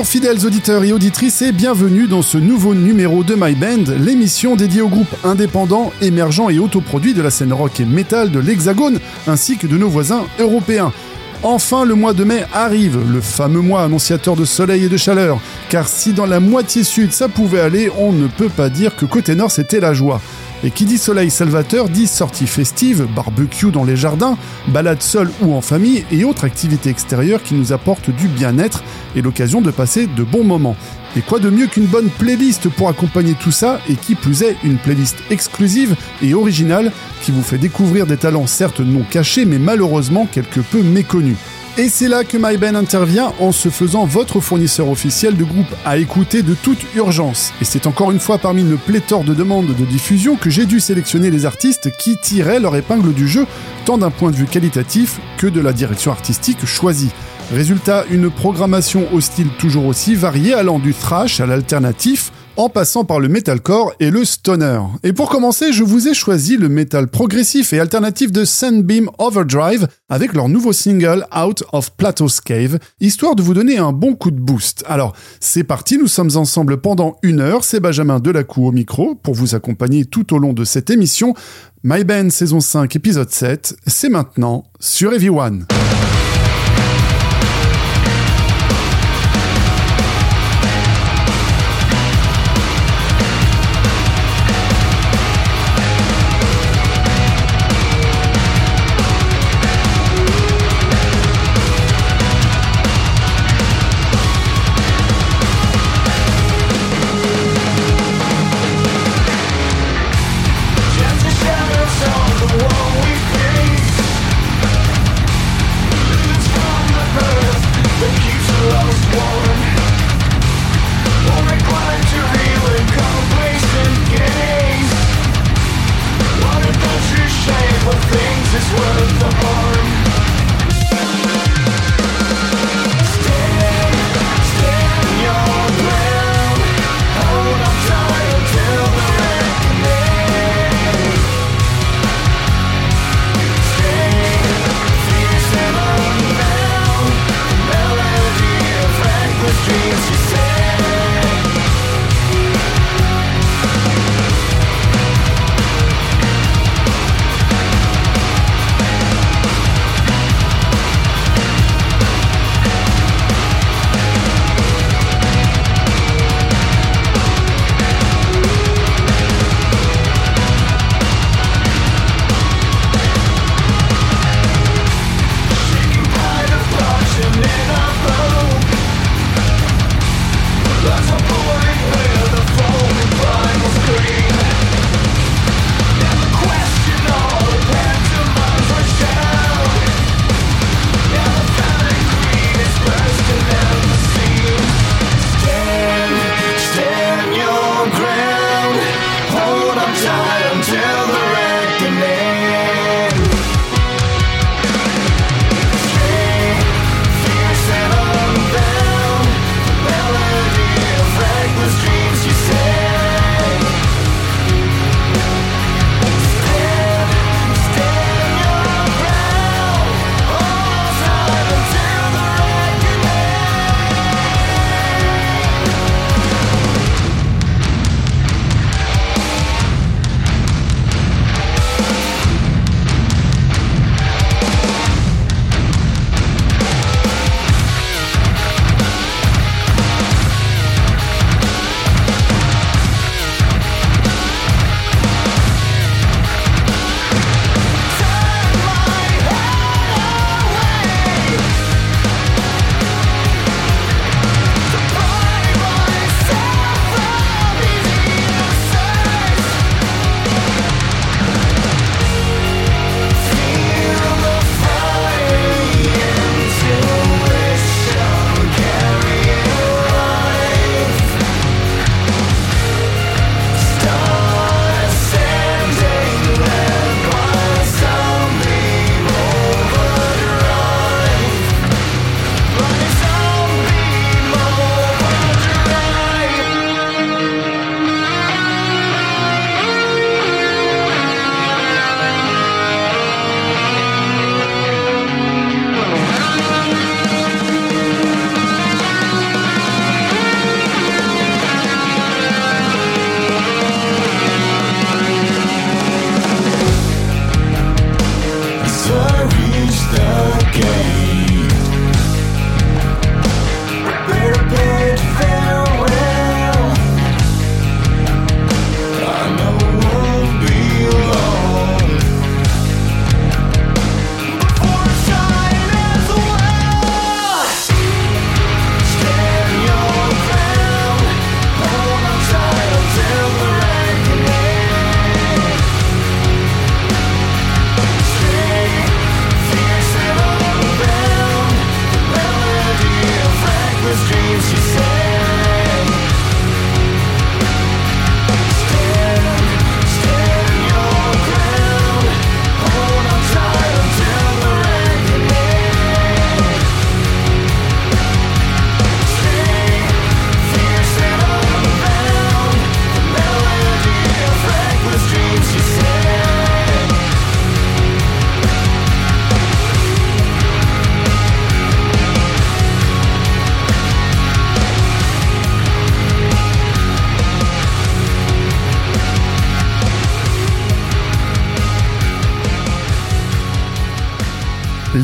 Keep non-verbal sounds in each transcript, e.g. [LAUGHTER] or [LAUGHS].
Bonjour fidèles auditeurs et auditrices et bienvenue dans ce nouveau numéro de My Band, l'émission dédiée au groupe indépendant, émergent et autoproduit de la scène rock et metal de l'Hexagone ainsi que de nos voisins européens. Enfin, le mois de mai arrive, le fameux mois annonciateur de soleil et de chaleur, car si dans la moitié sud ça pouvait aller, on ne peut pas dire que côté nord c'était la joie. Et qui dit soleil salvateur dit sortie festive, barbecue dans les jardins, balade seule ou en famille et autres activités extérieures qui nous apportent du bien-être et l'occasion de passer de bons moments. Et quoi de mieux qu'une bonne playlist pour accompagner tout ça et qui plus est une playlist exclusive et originale qui vous fait découvrir des talents certes non cachés mais malheureusement quelque peu méconnus. Et c'est là que MyBand intervient en se faisant votre fournisseur officiel de groupe à écouter de toute urgence. Et c'est encore une fois parmi une pléthore de demandes de diffusion que j'ai dû sélectionner les artistes qui tiraient leur épingle du jeu, tant d'un point de vue qualitatif que de la direction artistique choisie. Résultat, une programmation au style toujours aussi varié allant du thrash à l'alternatif, en passant par le metalcore et le stoner. Et pour commencer, je vous ai choisi le metal progressif et alternatif de Sunbeam Overdrive avec leur nouveau single Out of Plato's Cave, histoire de vous donner un bon coup de boost. Alors, c'est parti, nous sommes ensemble pendant une heure, c'est Benjamin Delacou au micro pour vous accompagner tout au long de cette émission. My Band saison 5 épisode 7, c'est maintenant sur Everyone.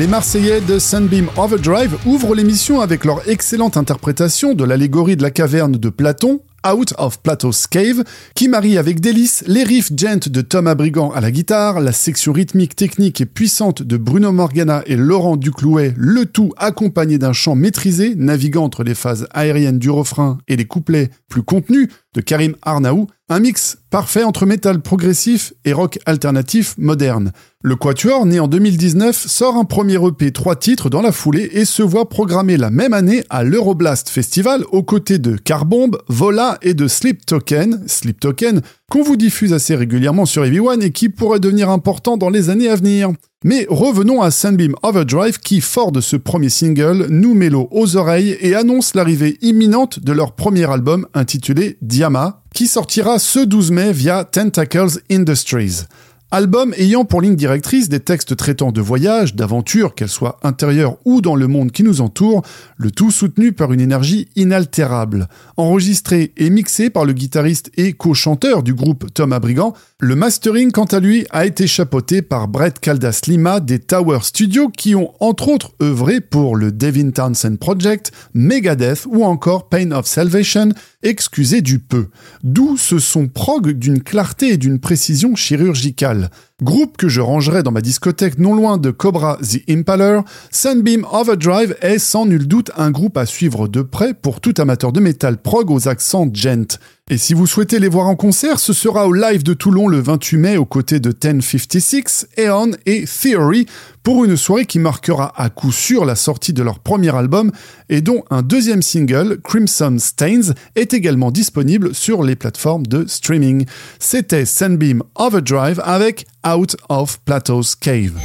Les Marseillais de Sunbeam Overdrive ouvrent l'émission avec leur excellente interprétation de l'allégorie de la caverne de Platon, Out of Plato's Cave, qui marie avec délice les riffs gent de Thomas Brigand à la guitare, la section rythmique technique et puissante de Bruno Morgana et Laurent Duclouet, le tout accompagné d'un chant maîtrisé, naviguant entre les phases aériennes du refrain et les couplets plus contenus de Karim Arnaou, un mix parfait entre métal progressif et rock alternatif moderne. Le Quatuor, né en 2019, sort un premier EP trois titres dans la foulée et se voit programmé la même année à l'Euroblast Festival aux côtés de Carbomb, Vola et de Sleep Token, Sleep Token, qu'on vous diffuse assez régulièrement sur Everyone et qui pourrait devenir important dans les années à venir. Mais revenons à Sunbeam Overdrive qui, fort de ce premier single, nous mélo aux oreilles et annonce l'arrivée imminente de leur premier album intitulé Diama, qui sortira ce 12 mai via Tentacles Industries. Album ayant pour ligne directrice des textes traitant de voyage, d'aventure, qu'elles soient intérieures ou dans le monde qui nous entoure, le tout soutenu par une énergie inaltérable. Enregistré et mixé par le guitariste et co-chanteur du groupe Tom Abrigant, le mastering quant à lui a été chapeauté par Brett Caldas Lima des Tower Studios qui ont entre autres œuvré pour le Devin Townsend Project, Megadeth ou encore Pain of Salvation, excusez du peu. D'où ce son prog d'une clarté et d'une précision chirurgicale. Groupe que je rangerai dans ma discothèque non loin de Cobra The Impaler, Sunbeam Overdrive est sans nul doute un groupe à suivre de près pour tout amateur de métal prog aux accents gent. Et si vous souhaitez les voir en concert, ce sera au live de Toulon le 28 mai aux côtés de 1056, Eon et Theory pour une soirée qui marquera à coup sûr la sortie de leur premier album et dont un deuxième single, Crimson Stains, est également disponible sur les plateformes de streaming. C'était Sunbeam Overdrive avec Out of Plato's Cave.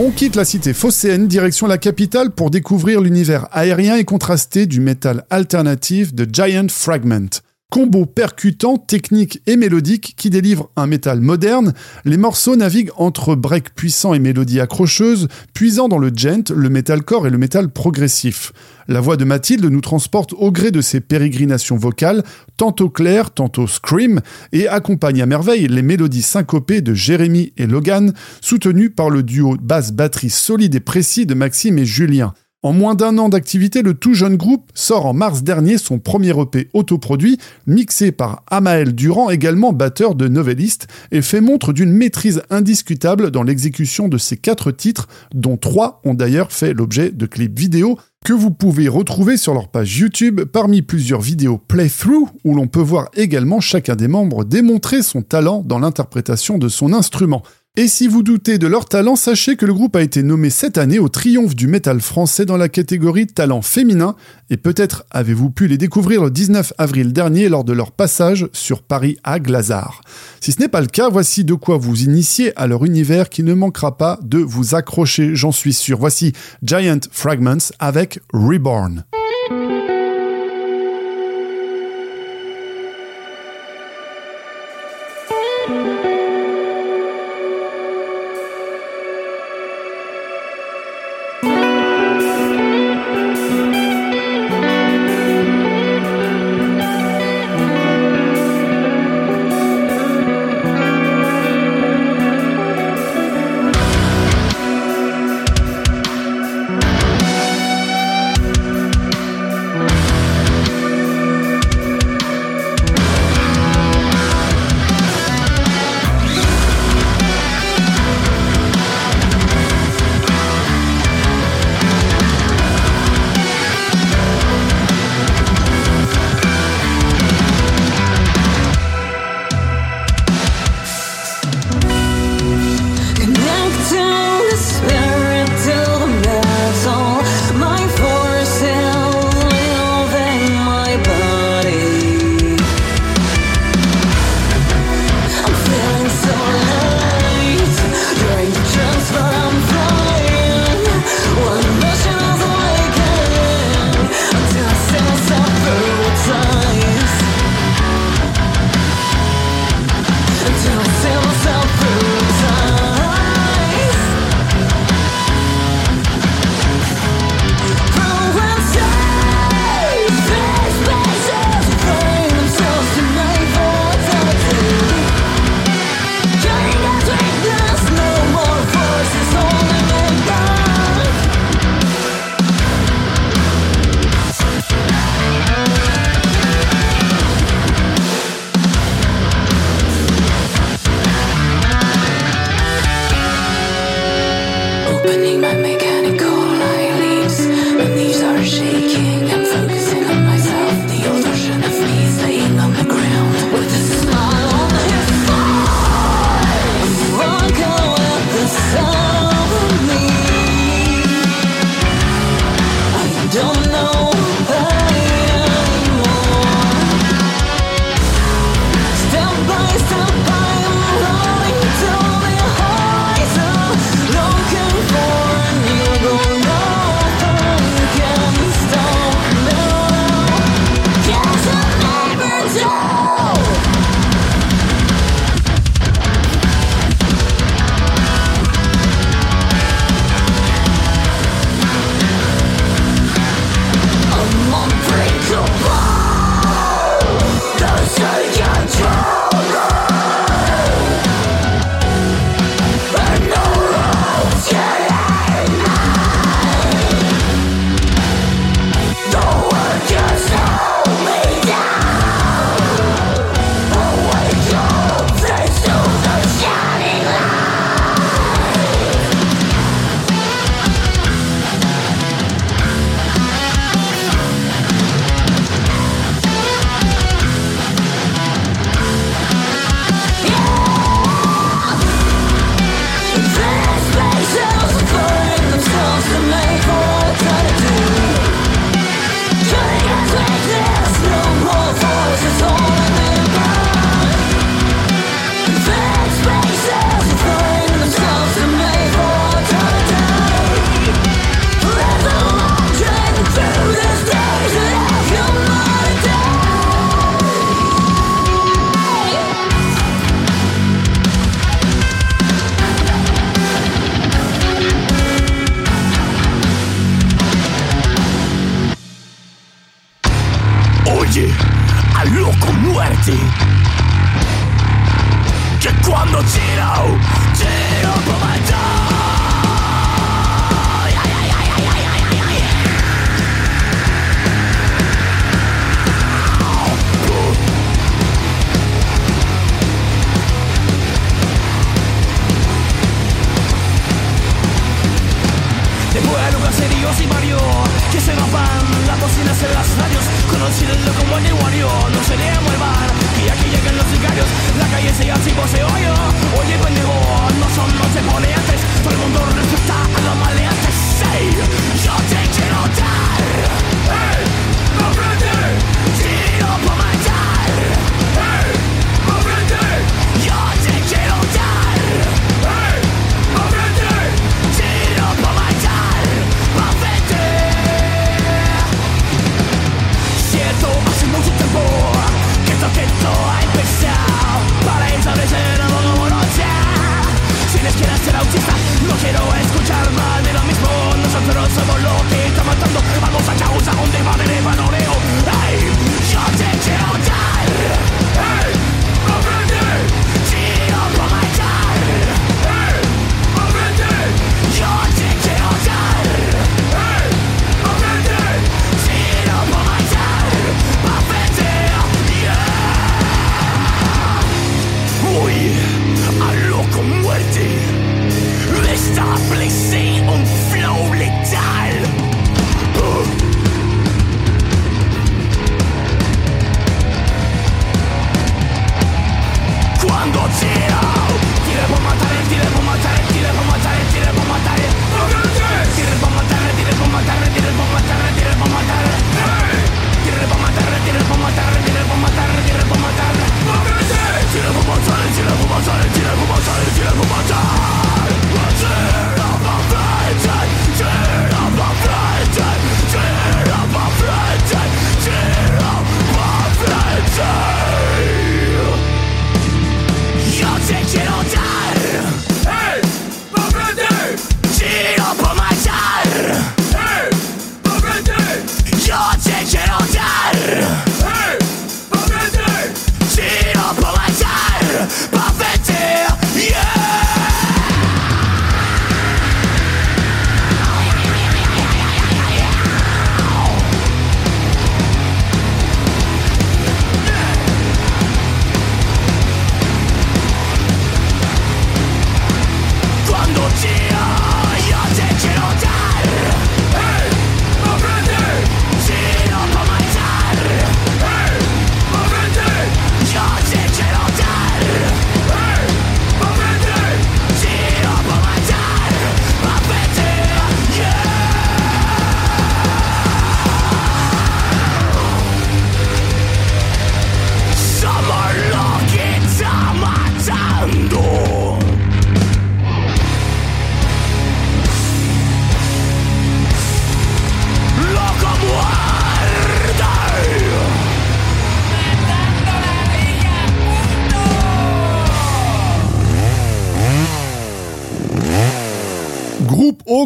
On quitte la cité phocéenne direction la capitale pour découvrir l'univers aérien et contrasté du métal alternatif de Giant Fragment. Combo percutant, technique et mélodique qui délivre un métal moderne, les morceaux naviguent entre breaks puissants et mélodies accrocheuses, puisant dans le gent, le metalcore et le métal progressif. La voix de Mathilde nous transporte au gré de ses pérégrinations vocales, tantôt claires, tantôt scream, et accompagne à merveille les mélodies syncopées de Jérémy et Logan, soutenues par le duo basse-batterie solide et précis de Maxime et Julien. En moins d'un an d'activité, le tout jeune groupe sort en mars dernier son premier EP autoproduit, mixé par Amael Durand, également batteur de Novelist, et fait montre d'une maîtrise indiscutable dans l'exécution de ses quatre titres, dont trois ont d'ailleurs fait l'objet de clips vidéo que vous pouvez retrouver sur leur page YouTube parmi plusieurs vidéos playthrough où l'on peut voir également chacun des membres démontrer son talent dans l'interprétation de son instrument. Et si vous doutez de leur talent, sachez que le groupe a été nommé cette année au triomphe du métal français dans la catégorie talent féminin, et peut-être avez-vous pu les découvrir le 19 avril dernier lors de leur passage sur Paris à Glazard. Si ce n'est pas le cas, voici de quoi vous initier à leur univers qui ne manquera pas de vous accrocher, j'en suis sûr. Voici Giant Fragments avec Reborn.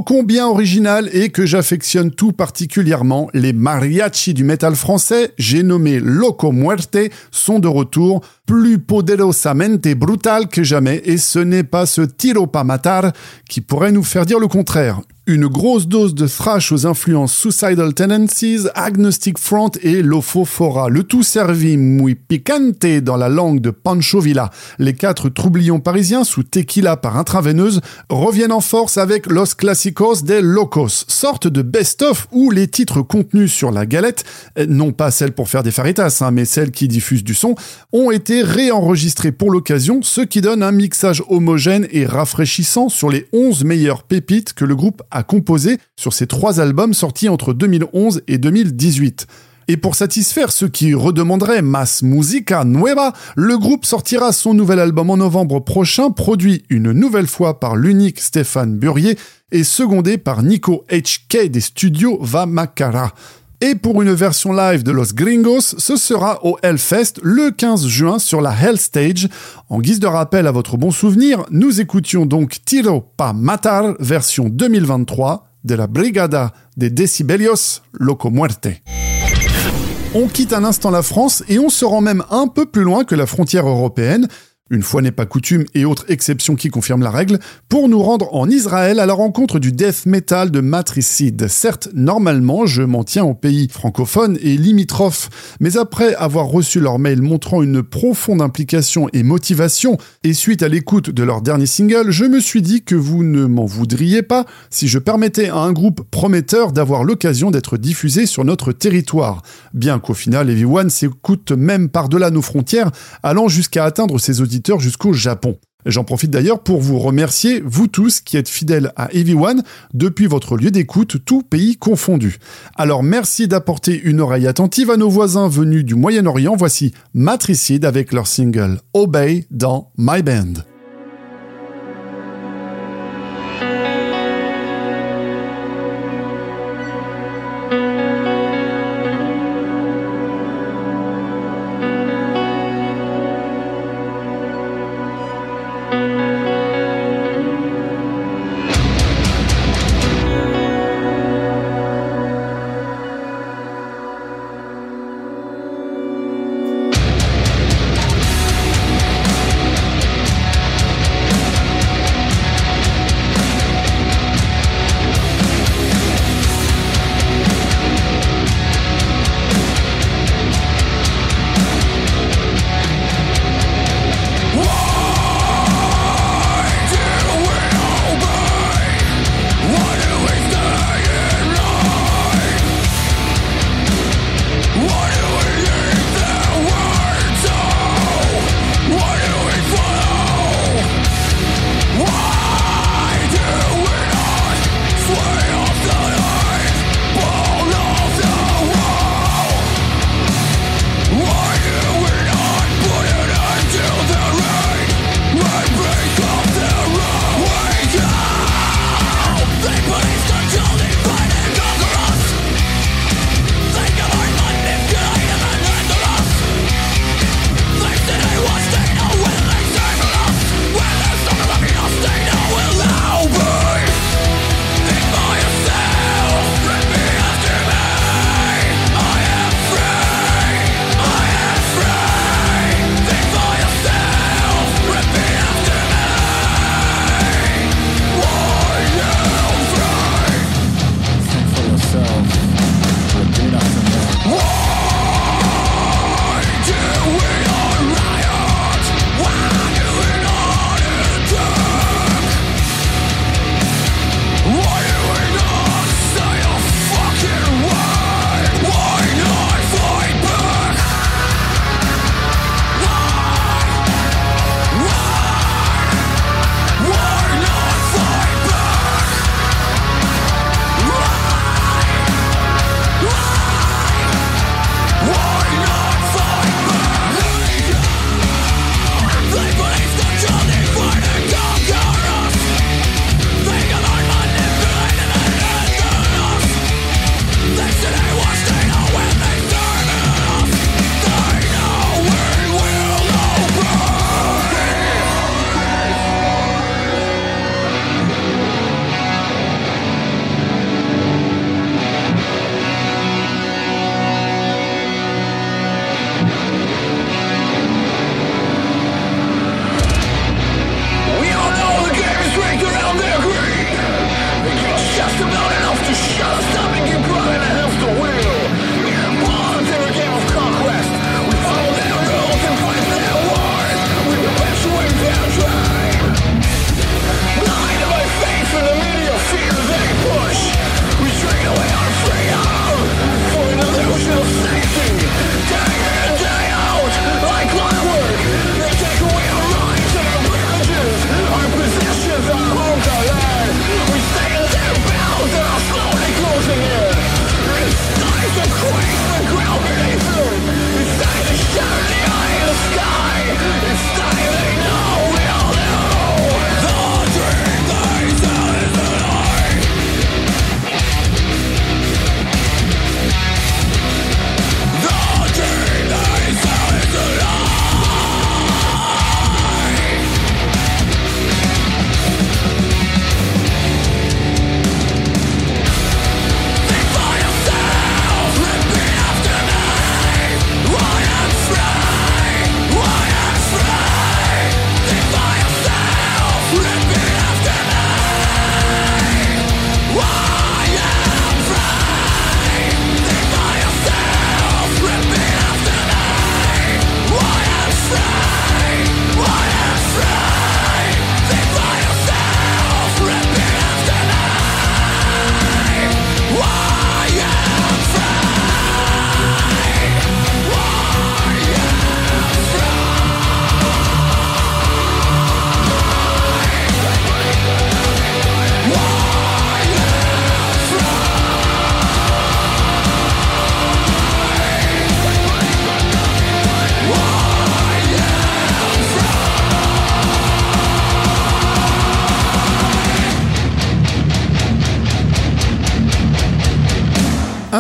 Combien original et que j'affectionne tout particulièrement, les mariachis du métal français, j'ai nommé Loco Muerte, sont de retour, plus poderosamente brutal que jamais, et ce n'est pas ce tiro pa matar qui pourrait nous faire dire le contraire. Une grosse dose de thrash aux influences Suicidal Tendencies, Agnostic Front et Lofofora. Le tout servi muy picante dans la langue de Pancho Villa. Les quatre troublions parisiens sous tequila par intraveineuse reviennent en force avec Los Clásicos de Locos, sorte de best-of où les titres contenus sur la galette, eh, non pas celles pour faire des faritas, hein, mais celles qui diffusent du son, ont été réenregistrés pour l'occasion, ce qui donne un mixage homogène et rafraîchissant sur les 11 meilleures pépites que le groupe a composé sur ses trois albums sortis entre 2011 et 2018. Et pour satisfaire ceux qui redemanderaient Mass Musica Nueva, le groupe sortira son nouvel album en novembre prochain, produit une nouvelle fois par l'unique Stéphane Burier et secondé par Nico HK des studios Vamacara. Et pour une version live de Los Gringos, ce sera au Hellfest le 15 juin sur la Hell Stage. En guise de rappel à votre bon souvenir, nous écoutions donc Tiro pa Matar, version 2023 de la Brigada de Decibelios Loco Muerte. On quitte un instant la France et on se rend même un peu plus loin que la frontière européenne une fois n'est pas coutume et autre exception qui confirme la règle, pour nous rendre en Israël à la rencontre du death metal de Matricide. Certes, normalement, je m'en tiens au pays francophone et limitrophe, mais après avoir reçu leur mail montrant une profonde implication et motivation, et suite à l'écoute de leur dernier single, je me suis dit que vous ne m'en voudriez pas si je permettais à un groupe prometteur d'avoir l'occasion d'être diffusé sur notre territoire. Bien qu'au final, Everyone s'écoute même par-delà nos frontières, allant jusqu'à atteindre ses J'en profite d'ailleurs pour vous remercier, vous tous qui êtes fidèles à Everyone depuis votre lieu d'écoute, tout pays confondu. Alors merci d'apporter une oreille attentive à nos voisins venus du Moyen-Orient. Voici Matricide avec leur single Obey dans My Band.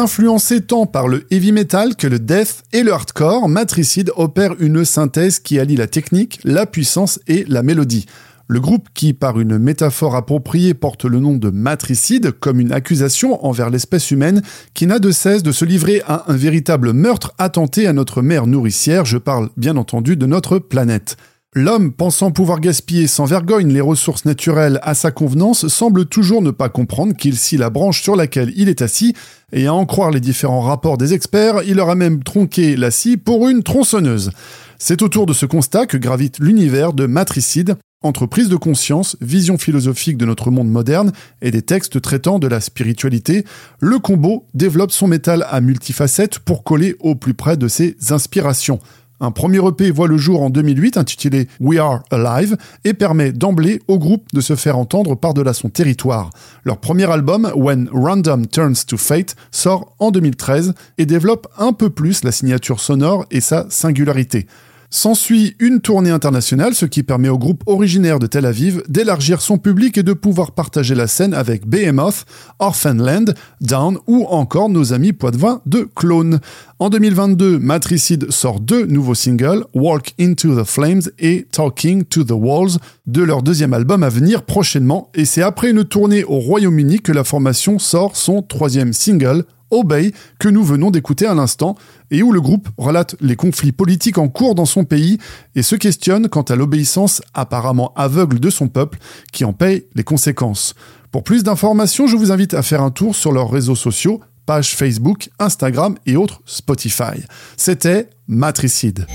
Influencé tant par le heavy metal que le death et le hardcore, Matricide opère une synthèse qui allie la technique, la puissance et la mélodie. Le groupe qui, par une métaphore appropriée, porte le nom de matricide comme une accusation envers l'espèce humaine qui n'a de cesse de se livrer à un véritable meurtre attenté à notre mère nourricière, je parle bien entendu de notre planète. L'homme, pensant pouvoir gaspiller sans vergogne les ressources naturelles à sa convenance, semble toujours ne pas comprendre qu'il scie la branche sur laquelle il est assis, et à en croire les différents rapports des experts, il aura même tronqué la scie pour une tronçonneuse. C'est autour de ce constat que gravite l'univers de Matricide, entreprise de conscience, vision philosophique de notre monde moderne et des textes traitant de la spiritualité, le combo développe son métal à multifacettes pour coller au plus près de ses inspirations. Un premier EP voit le jour en 2008 intitulé We Are Alive et permet d'emblée au groupe de se faire entendre par-delà son territoire. Leur premier album, When Random Turns to Fate, sort en 2013 et développe un peu plus la signature sonore et sa singularité. S'ensuit une tournée internationale, ce qui permet au groupe originaire de Tel Aviv d'élargir son public et de pouvoir partager la scène avec Behemoth, Orphanland, Down ou encore nos amis Poitvin de Clone. En 2022, Matricide sort deux nouveaux singles, Walk Into the Flames et Talking to the Walls, de leur deuxième album à venir prochainement, et c'est après une tournée au Royaume-Uni que la formation sort son troisième single, Obey, que nous venons d'écouter à l'instant, et où le groupe relate les conflits politiques en cours dans son pays et se questionne quant à l'obéissance apparemment aveugle de son peuple qui en paye les conséquences. Pour plus d'informations, je vous invite à faire un tour sur leurs réseaux sociaux, page Facebook, Instagram et autres Spotify. C'était Matricide.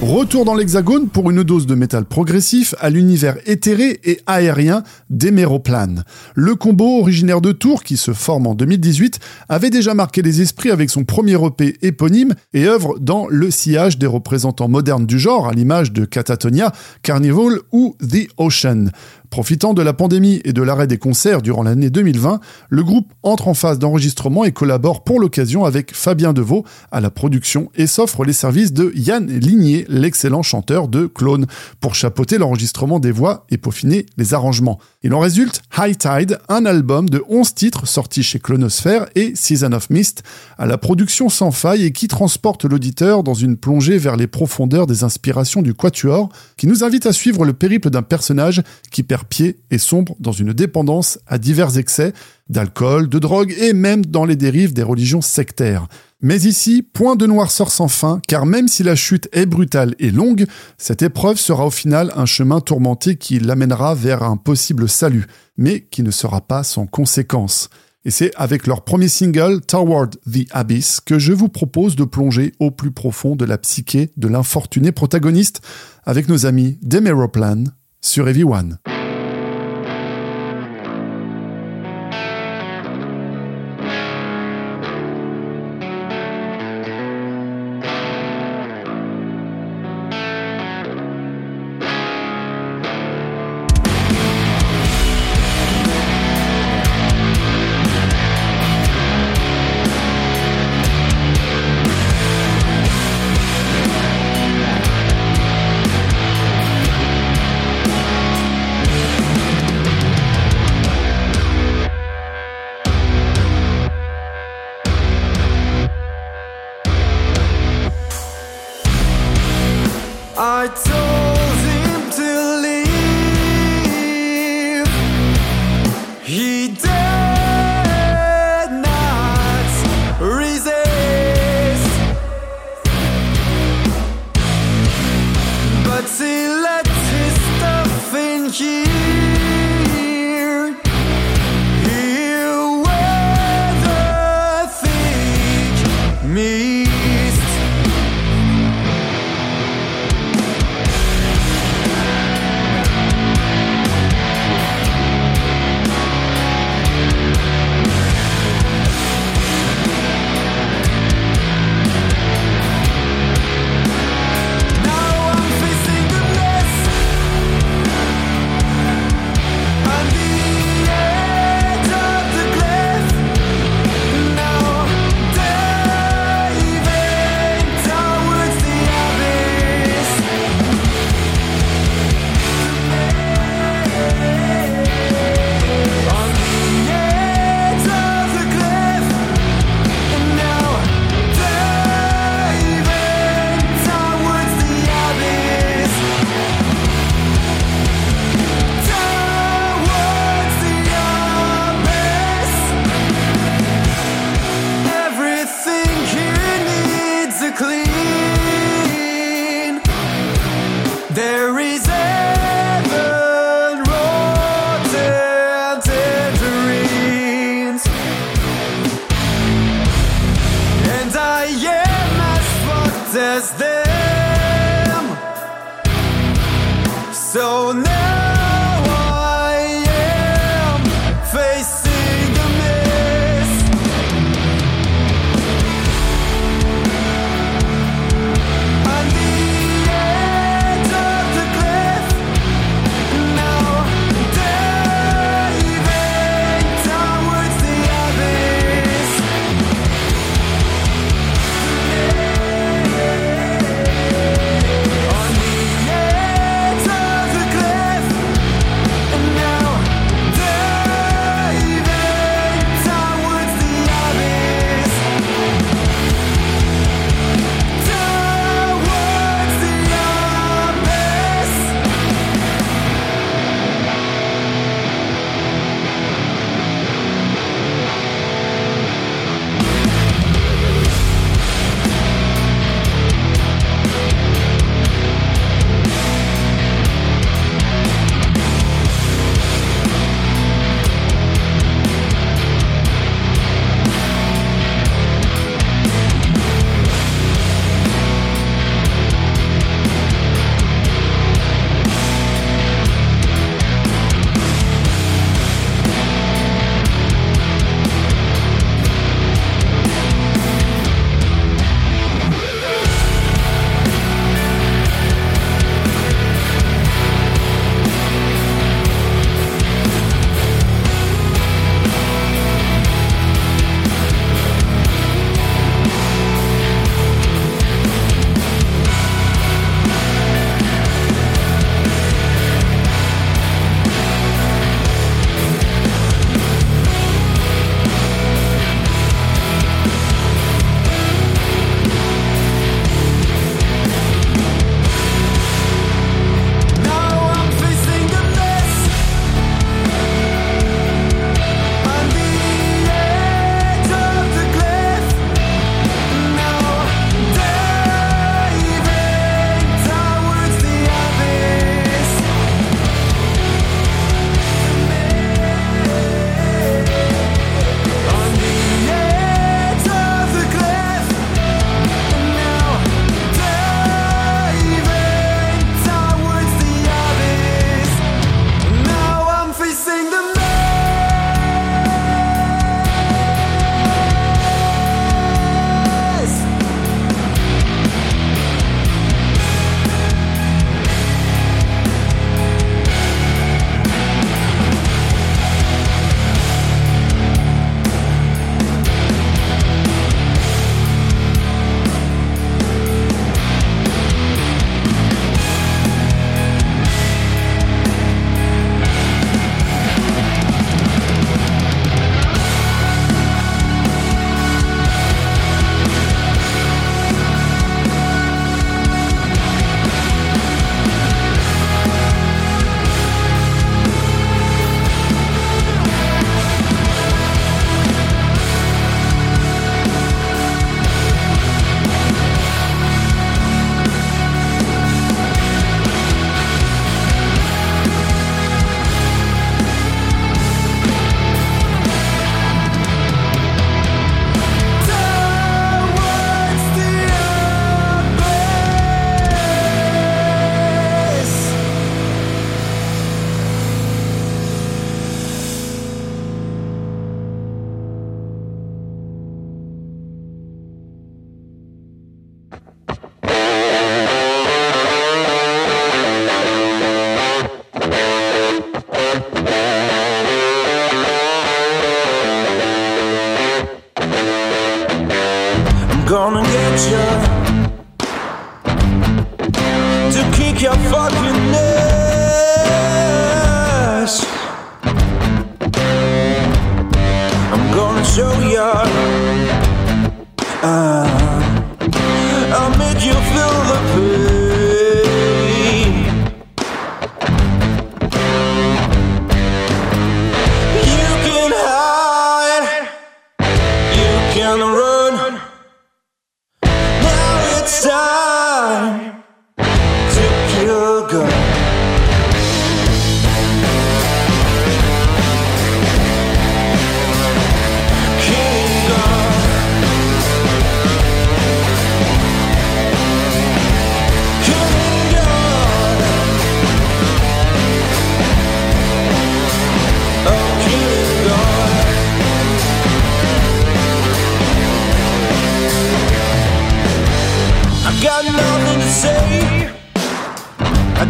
Retour dans l'Hexagone pour une dose de métal progressif à l'univers éthéré et aérien d'Emeroplan. Le combo originaire de Tours, qui se forme en 2018, avait déjà marqué les esprits avec son premier EP éponyme et œuvre dans le sillage des représentants modernes du genre, à l'image de Catatonia, Carnival ou The Ocean. Profitant de la pandémie et de l'arrêt des concerts durant l'année 2020, le groupe entre en phase d'enregistrement et collabore pour l'occasion avec Fabien Deveau à la production et s'offre les services de Yann Ligné, l'excellent chanteur de Clone, pour chapeauter l'enregistrement des voix et peaufiner les arrangements. Il en résulte High Tide, un album de 11 titres sorti chez Clonosphère et Season of Mist, à la production sans faille et qui transporte l'auditeur dans une plongée vers les profondeurs des inspirations du Quatuor, qui nous invite à suivre le périple d'un personnage qui perd pied et sombre dans une dépendance à divers excès d'alcool, de drogue et même dans les dérives des religions sectaires. Mais ici, point de noirceur sans fin, car même si la chute est brutale et longue, cette épreuve sera au final un chemin tourmenté qui l'amènera vers un possible salut, mais qui ne sera pas sans conséquences. Et c'est avec leur premier single, Toward the Abyss, que je vous propose de plonger au plus profond de la psyché de l'infortuné protagoniste avec nos amis d'Emeroplan sur One.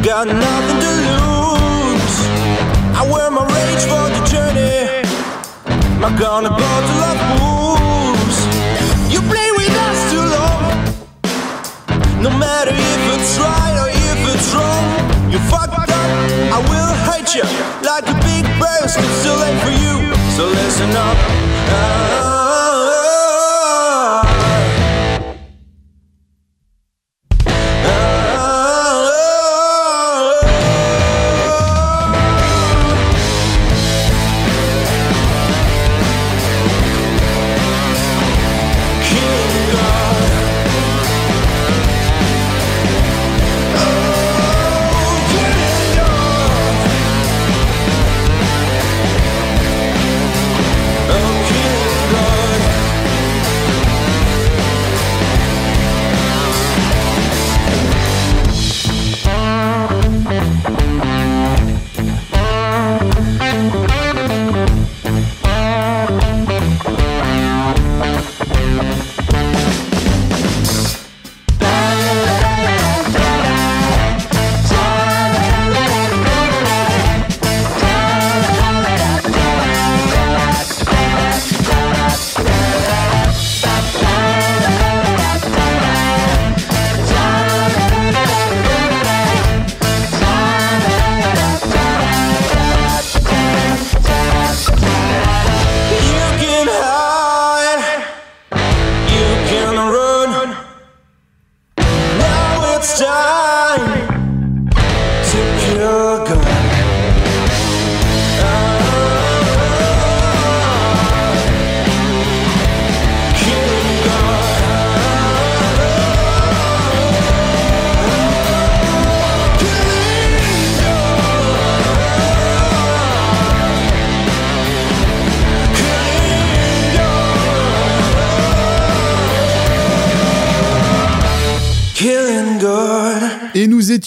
Got nothing to lose. I wear my rage for the journey. My gonna go to love moves. You play with us too long. No matter if it's right or if it's wrong, you fucked up. I will hate you like a big bird. It's too late for you, so listen up. Ah.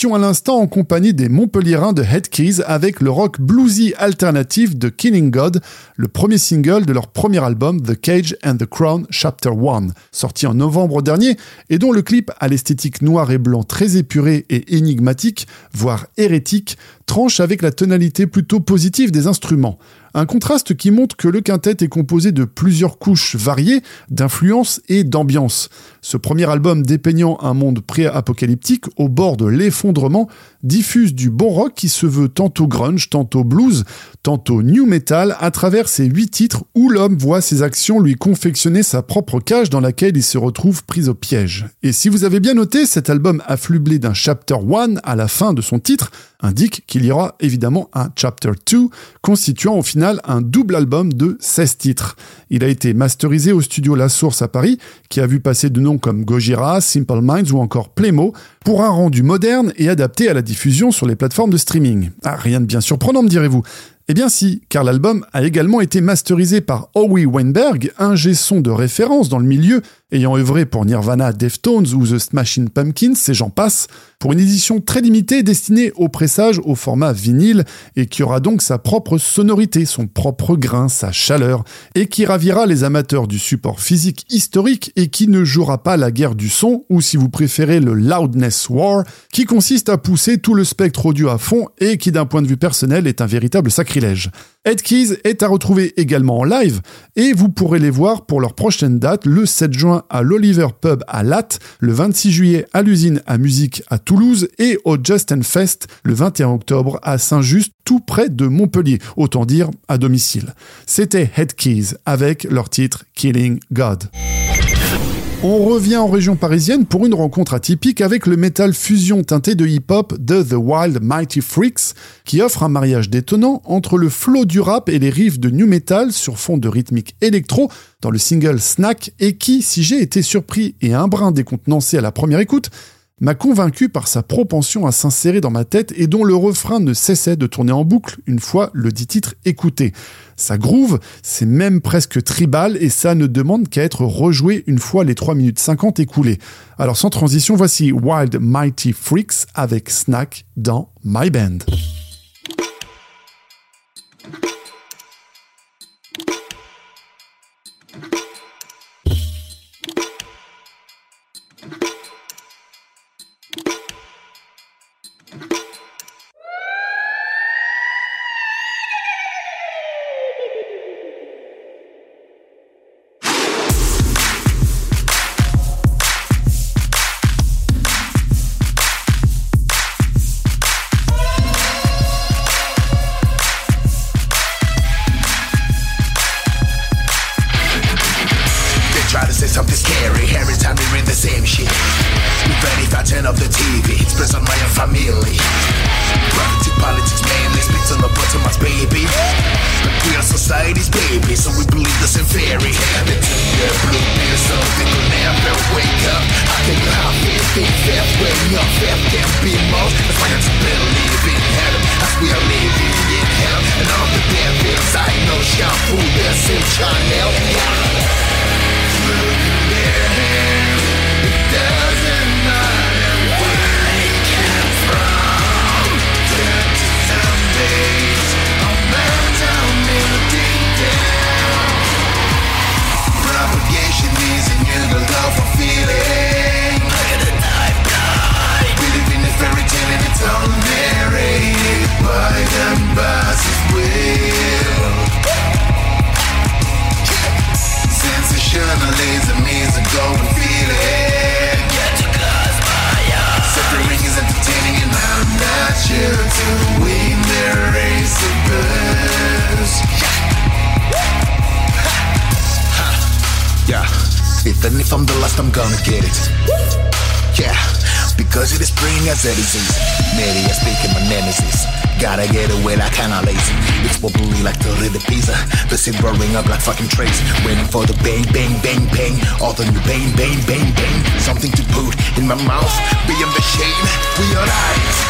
À l'instant en compagnie des Montpelliérains de Headkeys avec le rock bluesy alternatif de Killing God, le premier single de leur premier album The Cage and the Crown Chapter 1, sorti en novembre dernier et dont le clip à l'esthétique noir et blanc très épuré et énigmatique, voire hérétique, tranche avec la tonalité plutôt positive des instruments. Un contraste qui montre que le quintet est composé de plusieurs couches variées d'influences et d'ambiance. Ce premier album dépeignant un monde pré-apocalyptique au bord de l'effondrement diffuse du bon rock qui se veut tantôt grunge, tantôt blues, tantôt new metal à travers ces huit titres où l'homme voit ses actions lui confectionner sa propre cage dans laquelle il se retrouve pris au piège. Et si vous avez bien noté, cet album afflublé d'un chapter 1 à la fin de son titre indique qu'il y aura évidemment un chapter 2 constituant au final un double album de 16 titres. Il a été masterisé au studio La Source à Paris qui a vu passer de noms comme Gojira, Simple Minds ou encore Playmo pour un rendu moderne et adapté à la diffusion sur les plateformes de streaming. Ah, rien de bien surprenant, me direz-vous. Eh bien si, car l'album a également été masterisé par Howie Weinberg, un son de référence dans le milieu, ayant œuvré pour Nirvana, Deftones ou The Smashing Pumpkins, et j'en passe, pour une édition très limitée destinée au pressage au format vinyle, et qui aura donc sa propre sonorité, son propre grain, sa chaleur, et qui ravira les amateurs du support physique historique et qui ne jouera pas la guerre du son, ou si vous préférez le loudness war, qui consiste à pousser tout le spectre audio à fond et qui d'un point de vue personnel est un véritable sacrilège. Ed Keys est à retrouver également en live et vous pourrez les voir pour leur prochaine date le 7 juin à l'Oliver Pub à Latte, le 26 juillet à l'usine à musique à Toulouse et au Justin Fest le 21 octobre à Saint-Just tout près de Montpellier, autant dire à domicile. C'était Head Keys avec leur titre Killing God. On revient en région parisienne pour une rencontre atypique avec le métal fusion teinté de hip-hop de The Wild Mighty Freaks, qui offre un mariage détonnant entre le flow du rap et les riffs de new metal sur fond de rythmique électro dans le single Snack et qui, si j'ai été surpris et un brin décontenancé à la première écoute, m'a convaincu par sa propension à s'insérer dans ma tête et dont le refrain ne cessait de tourner en boucle une fois le dit titre écouté. Ça groove, c'est même presque tribal et ça ne demande qu'à être rejoué une fois les 3 minutes 50 écoulées. Alors sans transition, voici Wild Mighty Freaks avec Snack dans My Band. Even if I'm the last, I'm gonna get it. Yeah, because it is spring as a disease. Maybe I speak in my nemesis. Gotta get away like kinda lazy. It's wobbly like the the pizza. The seat rolling up like fucking trays. Waiting for the bang, bang, bang, bang. All the new bang, bang, bang, bang. Something to put in my mouth. Beyond the shame, we are.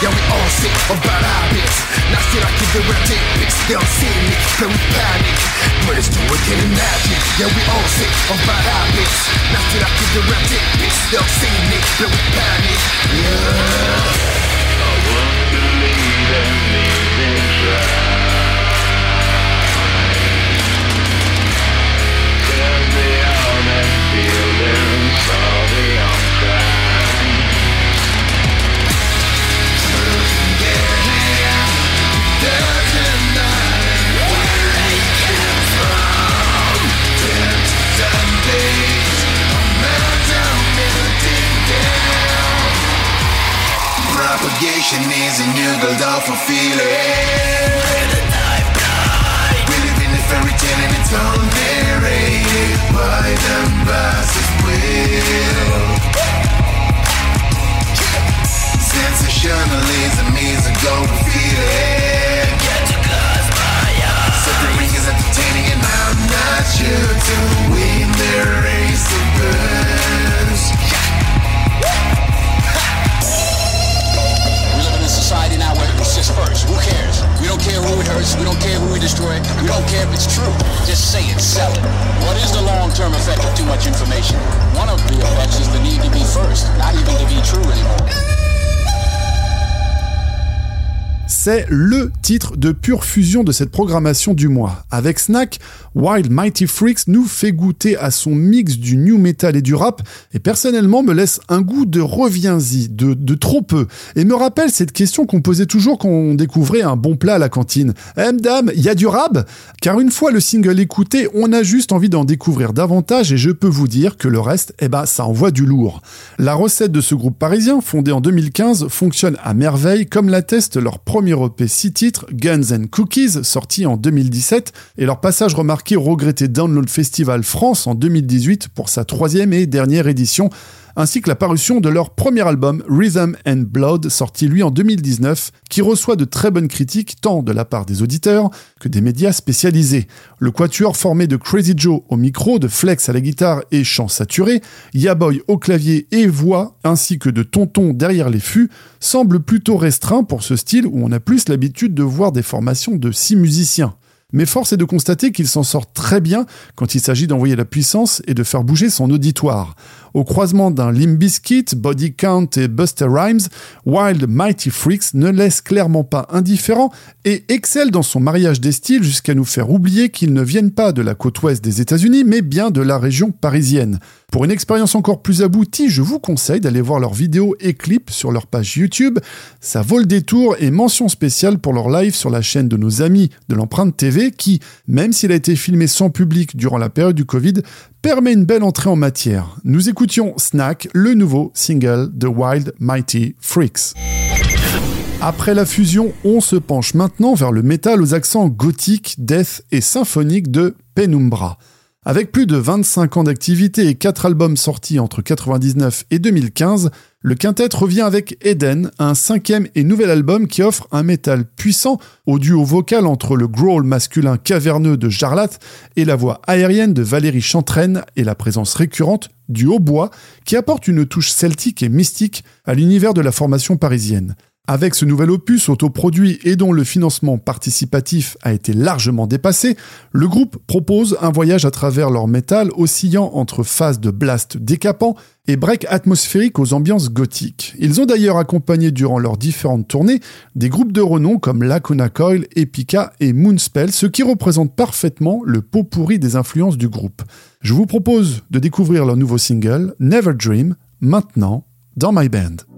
Yeah, we all sick of bad habits. Still I keep the red pics. They don't see me, play with panic. But it's too wicked and magic. Yeah, we all sick of bad habits. Still I keep the red pics. They don't see me, play with panic. Yeah. Propagation is a new gold of a feeling. We live in a fairy tale and it's all narrated by the boss's will. Sensationalism is a golden feeling. Suffering is entertaining and I'm not sure to win the race of birds. C'est le titre de pure fusion de cette programmation du mois. Avec Snack, Wild Mighty Freaks nous fait goûter à son mix du new metal et du rap, et personnellement me laisse un goût de reviens-y, de, trop peu, et me rappelle cette question qu'on posait toujours quand on découvrait un bon plat à la cantine. Eh y a du rab? Car une fois le single écouté, on a juste envie d'en découvrir davantage, et je peux vous dire que le reste, eh ben, ça envoie du lourd. La recette de ce groupe parisien, fondé en 2015, fonctionne à merveille, comme l'atteste leur premier EP 6 titres, Guns and Cookies, sorti en 2017, et leur passage remarqué au regretté Download Festival France en 2018 pour sa troisième et dernière édition, ainsi que la parution de leur premier album Rhythm and Blood, sorti lui en 2019, qui reçoit de très bonnes critiques tant de la part des auditeurs que des médias spécialisés. Le quatuor formé de Crazy Joe au micro, de Flex à la guitare et chant saturé, Yaboy au clavier et voix, ainsi que de Tonton derrière les fûts, semble plutôt restreint pour ce style où on a plus l'habitude de voir des formations de six musiciens. Mais force est de constater qu'il s'en sort très bien quand il s'agit d'envoyer la puissance et de faire bouger son auditoire. Au croisement d'un Limp Bizkit, Body Count et Buster Rhymes, Wild Mighty Freaks ne laisse clairement pas indifférent et excelle dans son mariage des styles jusqu'à nous faire oublier qu'ils ne viennent pas de la côte ouest des États-Unis mais bien de la région parisienne. Pour une expérience encore plus aboutie, je vous conseille d'aller voir leurs vidéos et clips sur leur page YouTube. Ça vaut le détour et mention spéciale pour leur live sur la chaîne de nos amis de l'empreinte TV qui, même s'il a été filmé sans public durant la période du Covid, permet une belle entrée en matière. Nous écoutions Snack, le nouveau single de Wild Mighty Freaks. Après la fusion, on se penche maintenant vers le métal aux accents gothiques, death et symphoniques de Penumbra. Avec plus de 25 ans d'activité et 4 albums sortis entre 99 et 2015, le quintet revient avec Eden, un cinquième et nouvel album qui offre un métal puissant au duo vocal entre le growl masculin caverneux de Jarlat et la voix aérienne de Valérie Chantraine et la présence récurrente du hautbois qui apporte une touche celtique et mystique à l'univers de la formation parisienne. Avec ce nouvel opus autoproduit et dont le financement participatif a été largement dépassé, le groupe propose un voyage à travers leur métal oscillant entre phases de blast décapant et break atmosphérique aux ambiances gothiques. Ils ont d'ailleurs accompagné durant leurs différentes tournées des groupes de renom comme Lacuna Coil, Epica et Moonspell, ce qui représente parfaitement le pot pourri des influences du groupe. Je vous propose de découvrir leur nouveau single, Never Dream, maintenant dans My Band.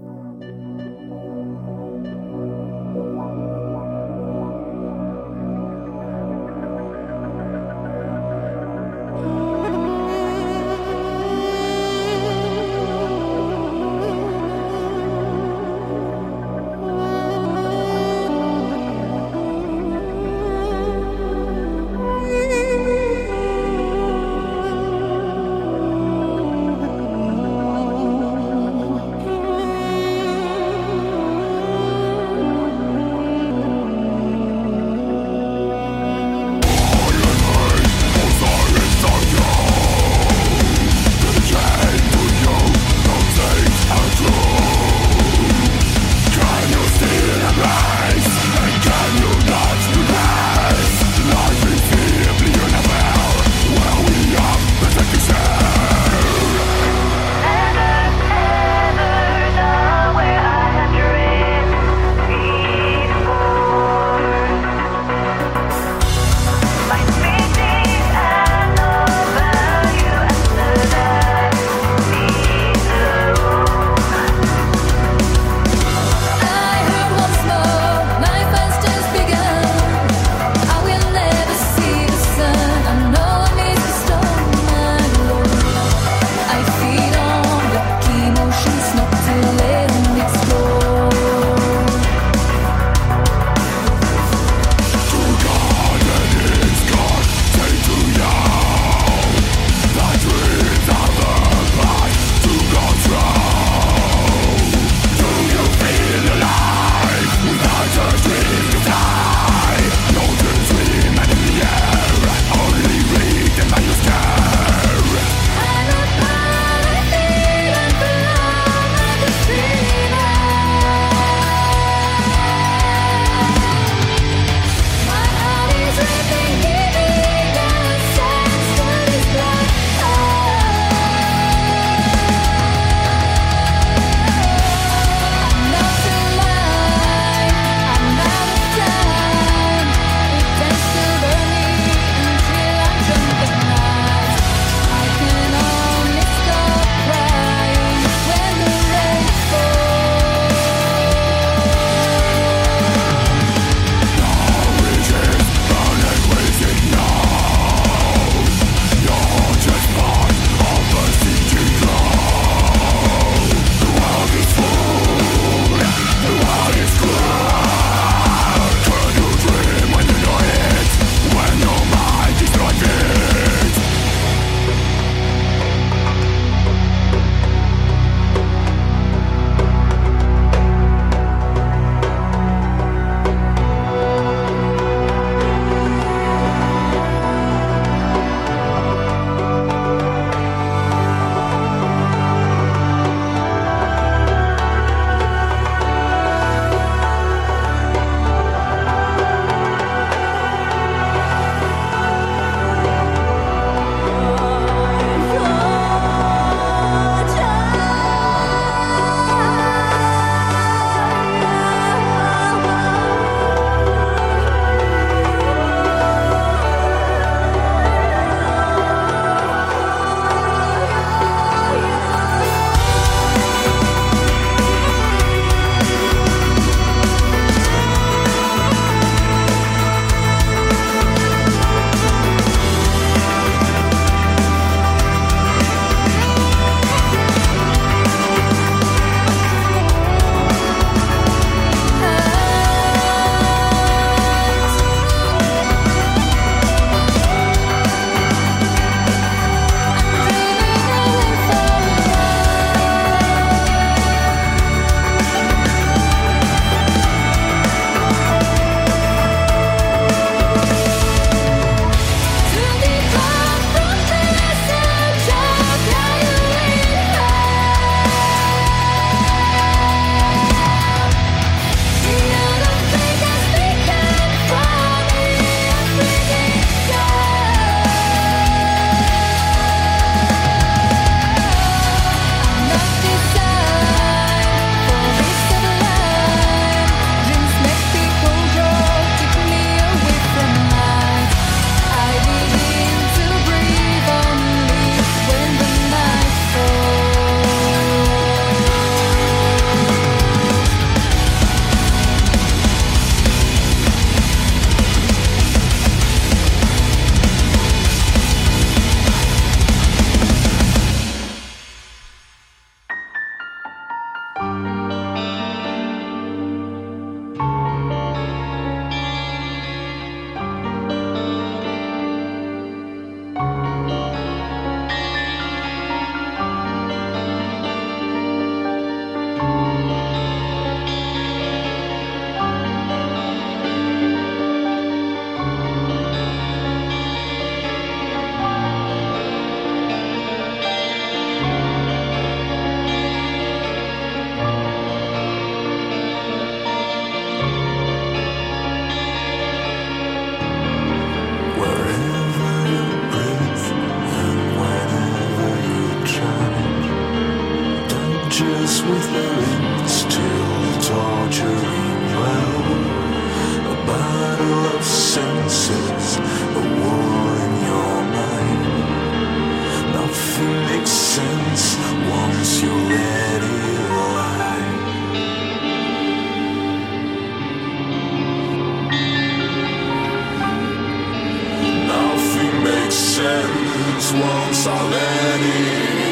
Sirens once already.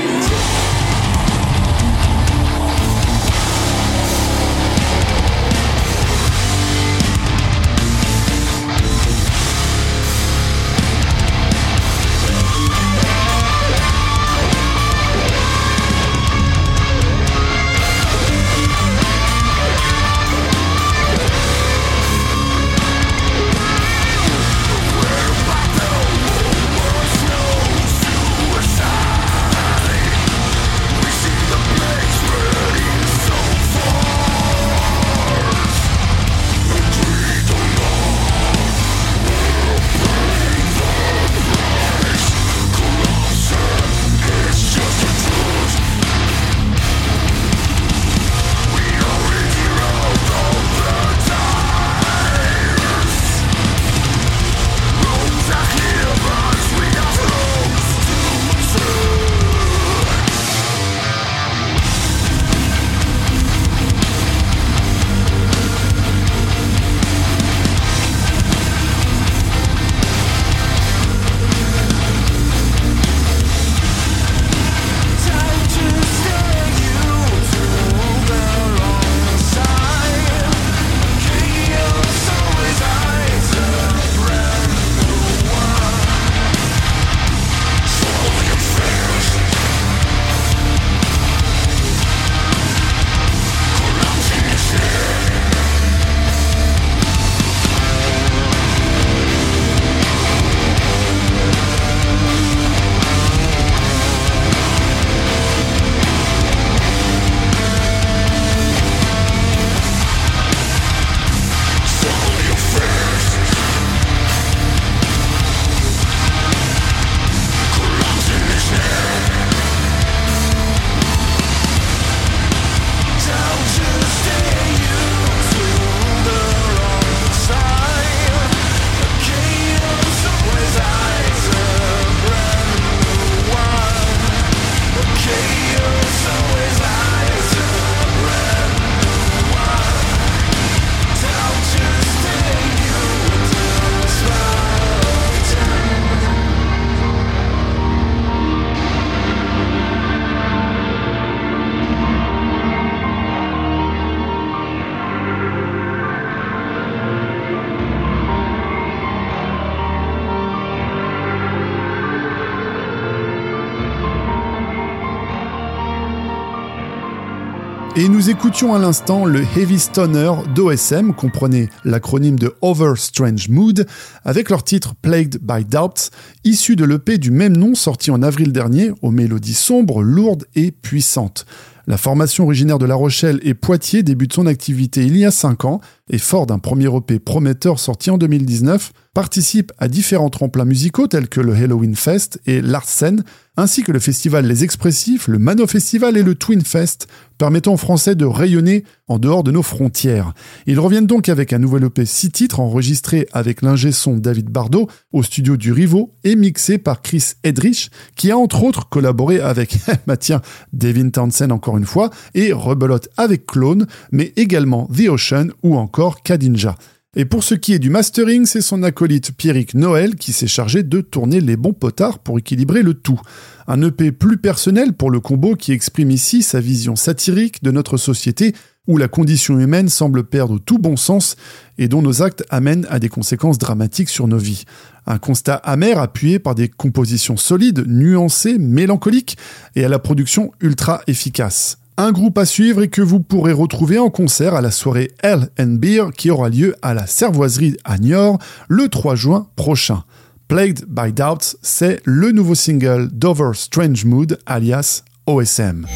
Nous écoutions à l'instant le Heavy Stoner d'OSM, comprenez l'acronyme de Over Strange Mood, avec leur titre Plagued by Doubts, issu de l'EP du même nom sorti en avril dernier, aux mélodies sombres, lourdes et puissantes. La formation originaire de La Rochelle et Poitiers débute son activité il y a 5 ans et fort d'un premier EP prometteur sorti en 2019, participe à différents tremplins musicaux tels que le Halloween Fest et l'Artsen, ainsi que le festival Les Expressifs, le Mano Festival et le Twin Fest, permettant aux Français de rayonner en dehors de nos frontières. Ils reviennent donc avec un nouvel EP 6 titres enregistré avec l'ingé son David Bardot au studio du Rivo et mixé par Chris Edrich, qui a entre autres collaboré avec, bah [LAUGHS] tiens, Devin Townsend encore une fois, et rebelote avec Clone, mais également The Ocean ou encore Kadinja. Et pour ce qui est du mastering, c'est son acolyte Pierrick Noël qui s'est chargé de tourner les bons potards pour équilibrer le tout. Un EP plus personnel pour le combo qui exprime ici sa vision satirique de notre société où la condition humaine semble perdre tout bon sens et dont nos actes amènent à des conséquences dramatiques sur nos vies. Un constat amer appuyé par des compositions solides, nuancées, mélancoliques et à la production ultra efficace. Un groupe à suivre et que vous pourrez retrouver en concert à la soirée Hell and Beer qui aura lieu à la Servoiserie à Niort le 3 juin prochain. Plagued by Doubts, c'est le nouveau single d'Over Strange Mood alias OSM.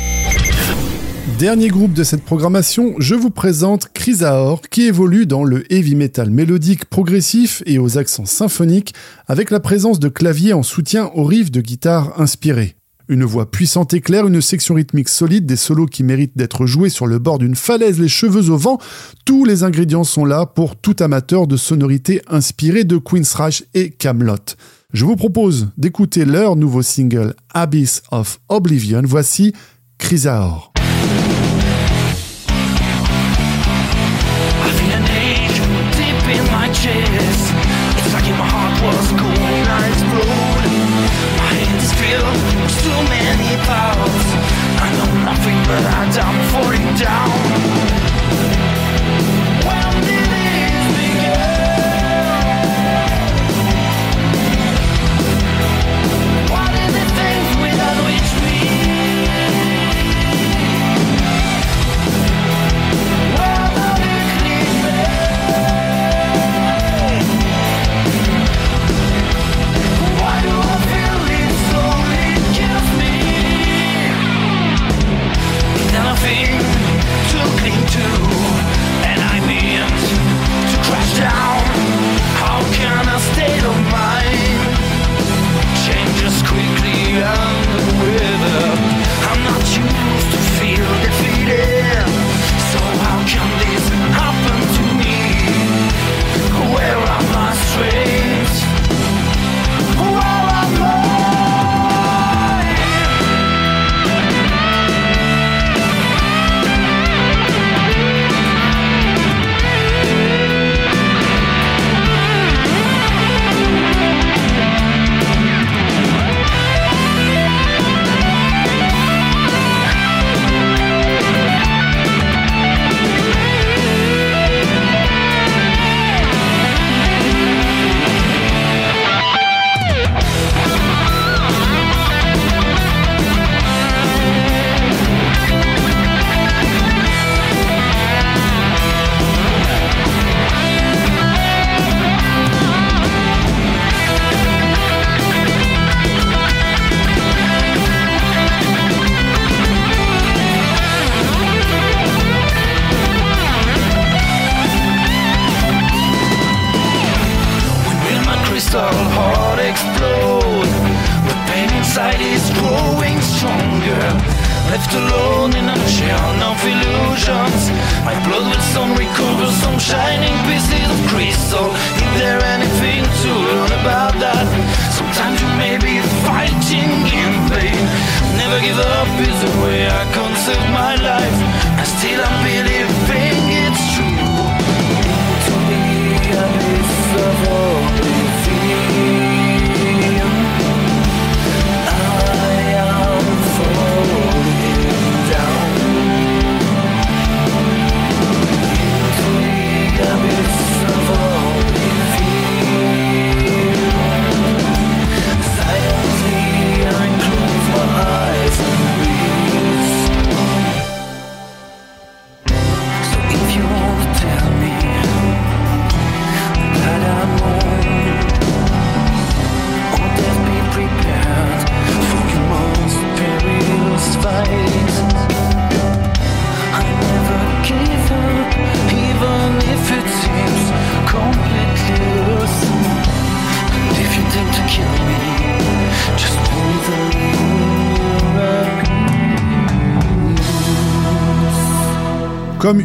Dernier groupe de cette programmation, je vous présente Chrysaor qui évolue dans le heavy metal mélodique progressif et aux accents symphoniques avec la présence de claviers en soutien aux riffs de guitare inspirés. Une voix puissante et claire, une section rythmique solide, des solos qui méritent d'être joués sur le bord d'une falaise, les cheveux au vent, tous les ingrédients sont là pour tout amateur de sonorités inspirées de Queen's Rush et Camelot. Je vous propose d'écouter leur nouveau single Abyss of Oblivion. Voici Chrysaor.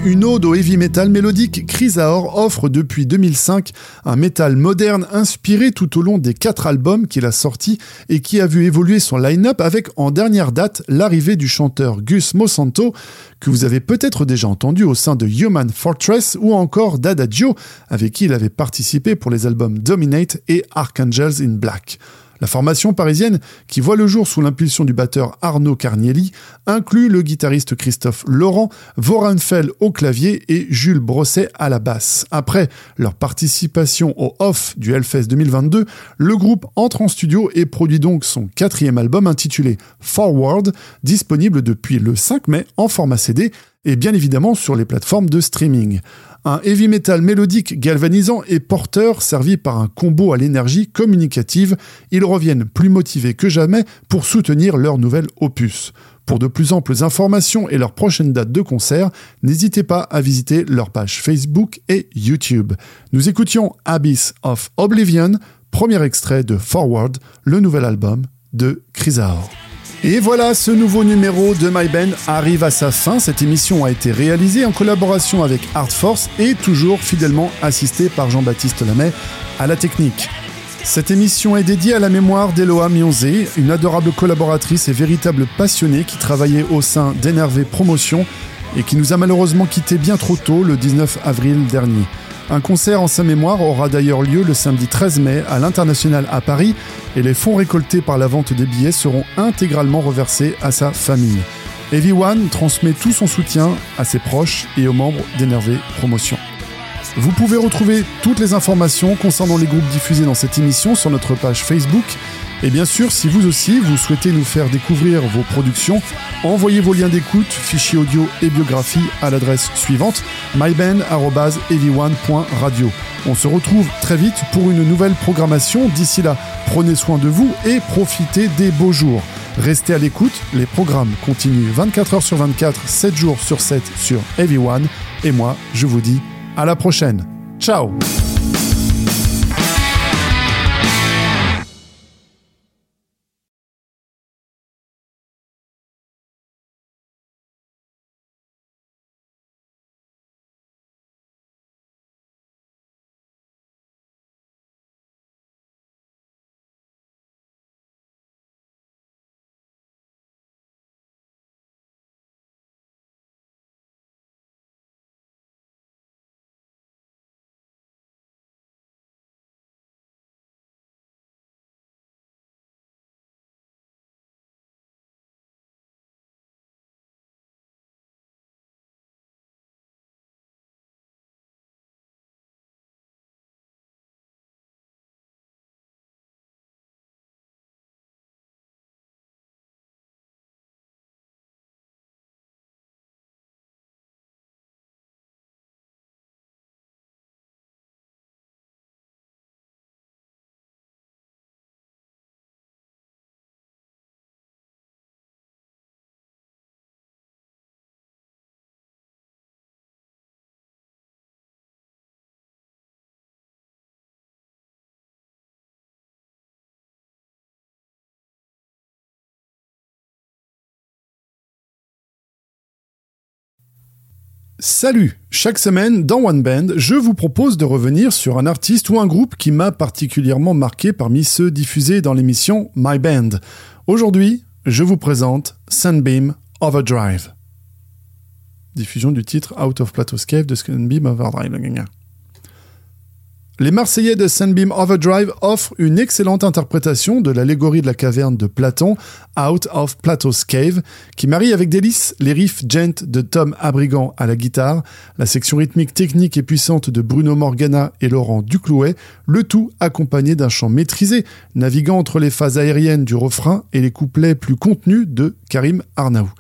Une ode au heavy metal mélodique, Chrysaor offre depuis 2005 un métal moderne inspiré tout au long des quatre albums qu'il a sortis et qui a vu évoluer son line-up avec en dernière date l'arrivée du chanteur Gus Mosanto que vous avez peut-être déjà entendu au sein de Human Fortress ou encore d'Adagio avec qui il avait participé pour les albums Dominate et Archangels in Black. La formation parisienne, qui voit le jour sous l'impulsion du batteur Arnaud Carnielli, inclut le guitariste Christophe Laurent, Vorenfell au clavier et Jules Brosset à la basse. Après leur participation au Off du Hellfest 2022, le groupe entre en studio et produit donc son quatrième album intitulé Forward, disponible depuis le 5 mai en format CD et bien évidemment sur les plateformes de streaming. Un heavy metal mélodique galvanisant et porteur servi par un combo à l'énergie communicative, ils reviennent plus motivés que jamais pour soutenir leur nouvel opus. Pour de plus amples informations et leur prochaine date de concert, n'hésitez pas à visiter leur page Facebook et YouTube. Nous écoutions Abyss of Oblivion, premier extrait de Forward, le nouvel album de Chrysaor. Et voilà, ce nouveau numéro de My Band arrive à sa fin. Cette émission a été réalisée en collaboration avec Art Force et toujours fidèlement assistée par Jean-Baptiste Lamet à la technique. Cette émission est dédiée à la mémoire d'Eloa Mionzé, une adorable collaboratrice et véritable passionnée qui travaillait au sein d'Énervé Promotion et qui nous a malheureusement quitté bien trop tôt le 19 avril dernier. Un concert en sa mémoire aura d'ailleurs lieu le samedi 13 mai à l'International à Paris et les fonds récoltés par la vente des billets seront intégralement reversés à sa famille. Heavy One transmet tout son soutien à ses proches et aux membres d'Énervé Promotion. Vous pouvez retrouver toutes les informations concernant les groupes diffusés dans cette émission sur notre page Facebook. Et bien sûr, si vous aussi, vous souhaitez nous faire découvrir vos productions, envoyez vos liens d'écoute, fichiers audio et biographie à l'adresse suivante myband.heavyone.radio. On se retrouve très vite pour une nouvelle programmation. D'ici là, prenez soin de vous et profitez des beaux jours. Restez à l'écoute, les programmes continuent 24 heures sur 24, 7 jours sur 7 sur Heavy One. Et moi, je vous dis à la prochaine. Ciao Salut Chaque semaine, dans One Band, je vous propose de revenir sur un artiste ou un groupe qui m'a particulièrement marqué parmi ceux diffusés dans l'émission My Band. Aujourd'hui, je vous présente Sunbeam Overdrive. Diffusion du titre Out of Plateau's Cave de Sunbeam Overdrive. Les Marseillais de Sunbeam Overdrive offrent une excellente interprétation de l'allégorie de la caverne de Platon, Out of Plato's Cave, qui marie avec délice les riffs gent de Tom Abrigant à la guitare, la section rythmique technique et puissante de Bruno Morgana et Laurent Duclouet, le tout accompagné d'un chant maîtrisé, naviguant entre les phases aériennes du refrain et les couplets plus contenus de Karim Arnaou.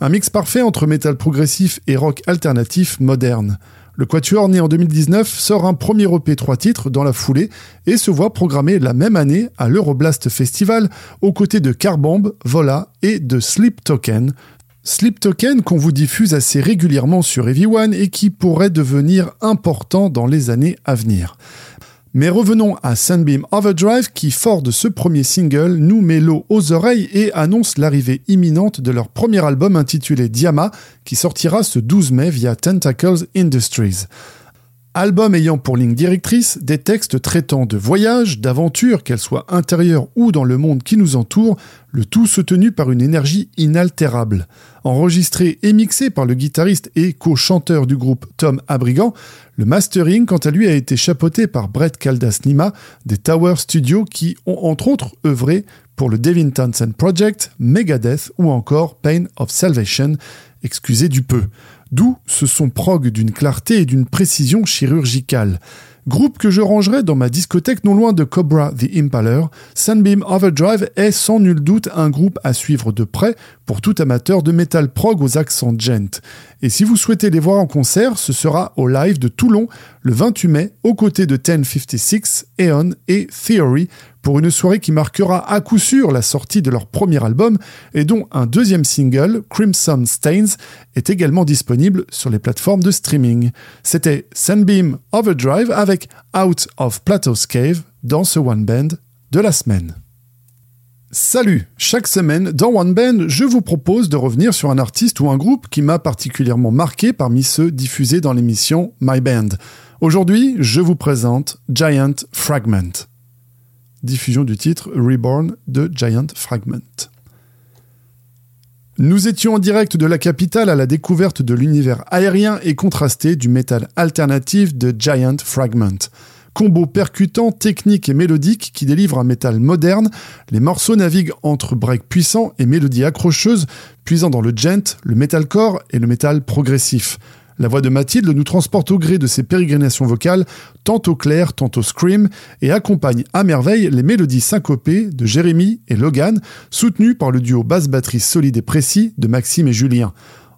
Un mix parfait entre métal progressif et rock alternatif moderne. Le Quatuor, né en 2019, sort un premier EP 3 titres dans la foulée et se voit programmé la même année à l'Euroblast Festival aux côtés de Carbomb, Vola et de Sleep Token. Sleep Token qu'on vous diffuse assez régulièrement sur One et qui pourrait devenir important dans les années à venir. Mais revenons à Sunbeam Overdrive qui, fort de ce premier single, nous met l'eau aux oreilles et annonce l'arrivée imminente de leur premier album intitulé Diama qui sortira ce 12 mai via Tentacles Industries. Album ayant pour ligne directrice des textes traitant de voyages, d'aventures, qu'elles soient intérieures ou dans le monde qui nous entoure, le tout soutenu par une énergie inaltérable. Enregistré et mixé par le guitariste et co-chanteur du groupe Tom Abrigant, le mastering quant à lui a été chapeauté par Brett Caldas-Nima des Tower Studios qui ont entre autres œuvré pour le Devin Townsend Project, Megadeth ou encore Pain of Salvation, excusez du peu d'où ce son prog d'une clarté et d'une précision chirurgicale. Groupe que je rangerai dans ma discothèque non loin de Cobra the Impaler, Sunbeam Overdrive est sans nul doute un groupe à suivre de près pour tout amateur de metal prog aux accents gent. Et si vous souhaitez les voir en concert, ce sera au live de Toulon le 28 mai aux côtés de 1056, Eon et Theory pour une soirée qui marquera à coup sûr la sortie de leur premier album et dont un deuxième single, Crimson Stains, est également disponible sur les plateformes de streaming. C'était Sunbeam Overdrive avec Out of Plato's Cave dans ce One Band de la semaine. Salut Chaque semaine, dans One Band, je vous propose de revenir sur un artiste ou un groupe qui m'a particulièrement marqué parmi ceux diffusés dans l'émission My Band. Aujourd'hui, je vous présente Giant Fragment diffusion du titre Reborn de Giant Fragment. Nous étions en direct de la capitale à la découverte de l'univers aérien et contrasté du métal alternatif de Giant Fragment. Combo percutant, technique et mélodique qui délivre un métal moderne, les morceaux naviguent entre breaks puissants et mélodies accrocheuses, puisant dans le gent, le metalcore et le métal progressif. La voix de Mathilde nous transporte au gré de ses pérégrinations vocales, tantôt claires, tantôt scream, et accompagne à merveille les mélodies syncopées de Jérémy et Logan, soutenues par le duo basse-batterie solide et précis de Maxime et Julien.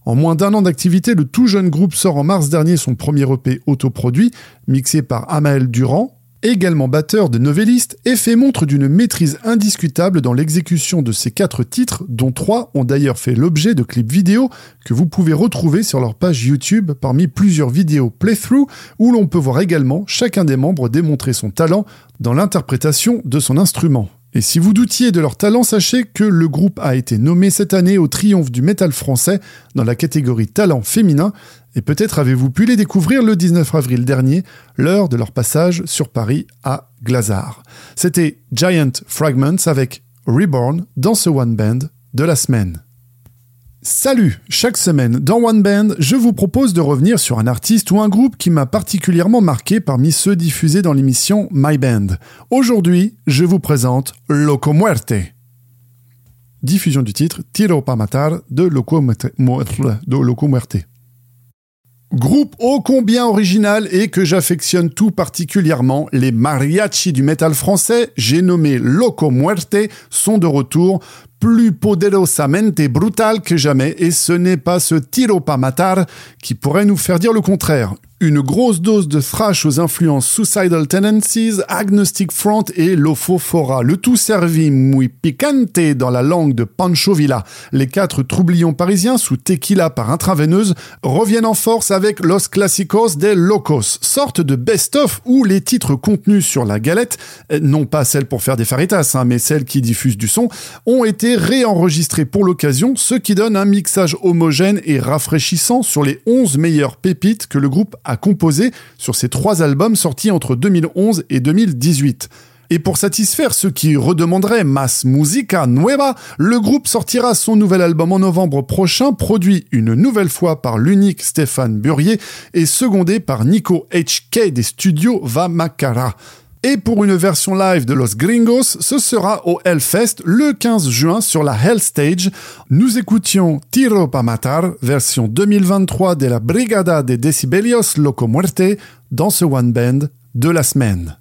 En moins d'un an d'activité, le tout jeune groupe sort en mars dernier son premier EP autoproduit, mixé par Amael Durand, également batteur de novelliste, et fait montre d'une maîtrise indiscutable dans l'exécution de ces quatre titres, dont trois ont d'ailleurs fait l'objet de clips vidéo que vous pouvez retrouver sur leur page YouTube parmi plusieurs vidéos playthrough où l'on peut voir également chacun des membres démontrer son talent dans l'interprétation de son instrument. Et si vous doutiez de leur talent, sachez que le groupe a été nommé cette année au triomphe du métal français dans la catégorie talent féminin, et peut-être avez-vous pu les découvrir le 19 avril dernier, lors de leur passage sur Paris à Glazard. C'était Giant Fragments avec Reborn dans ce One Band de la semaine. Salut Chaque semaine, dans One Band, je vous propose de revenir sur un artiste ou un groupe qui m'a particulièrement marqué parmi ceux diffusés dans l'émission My Band. Aujourd'hui, je vous présente Loco Muerte. Diffusion du titre Tiro pa matar de Loco, de Loco Muerte. Groupe ô combien original et que j'affectionne tout particulièrement, les mariachis du métal français, j'ai nommé Loco Muerte, sont de retour plus poderosamente brutal que jamais et ce n'est pas ce tiro pa matar qui pourrait nous faire dire le contraire. Une grosse dose de thrash aux influences Suicidal Tendencies, Agnostic Front et Lofofora. Le tout servi muy picante dans la langue de Pancho Villa. Les quatre troublions parisiens sous tequila par intraveineuse reviennent en force avec Los Clásicos de Locos, sorte de best-of où les titres contenus sur la galette, euh, non pas celles pour faire des faritas, hein, mais celles qui diffusent du son, ont été réenregistrés pour l'occasion, ce qui donne un mixage homogène et rafraîchissant sur les 11 meilleures pépites que le groupe a composé sur ses trois albums sortis entre 2011 et 2018. Et pour satisfaire ceux qui redemanderaient Mass Musica Nueva, le groupe sortira son nouvel album en novembre prochain, produit une nouvelle fois par l'unique Stéphane Burier et secondé par Nico HK des studios Vamacara. Et pour une version live de Los Gringos, ce sera au Hellfest le 15 juin sur la Hell Stage. Nous écoutions Tiro pa Matar, version 2023 de la Brigada de Decibelios Loco Muerte, dans ce One Band de la semaine.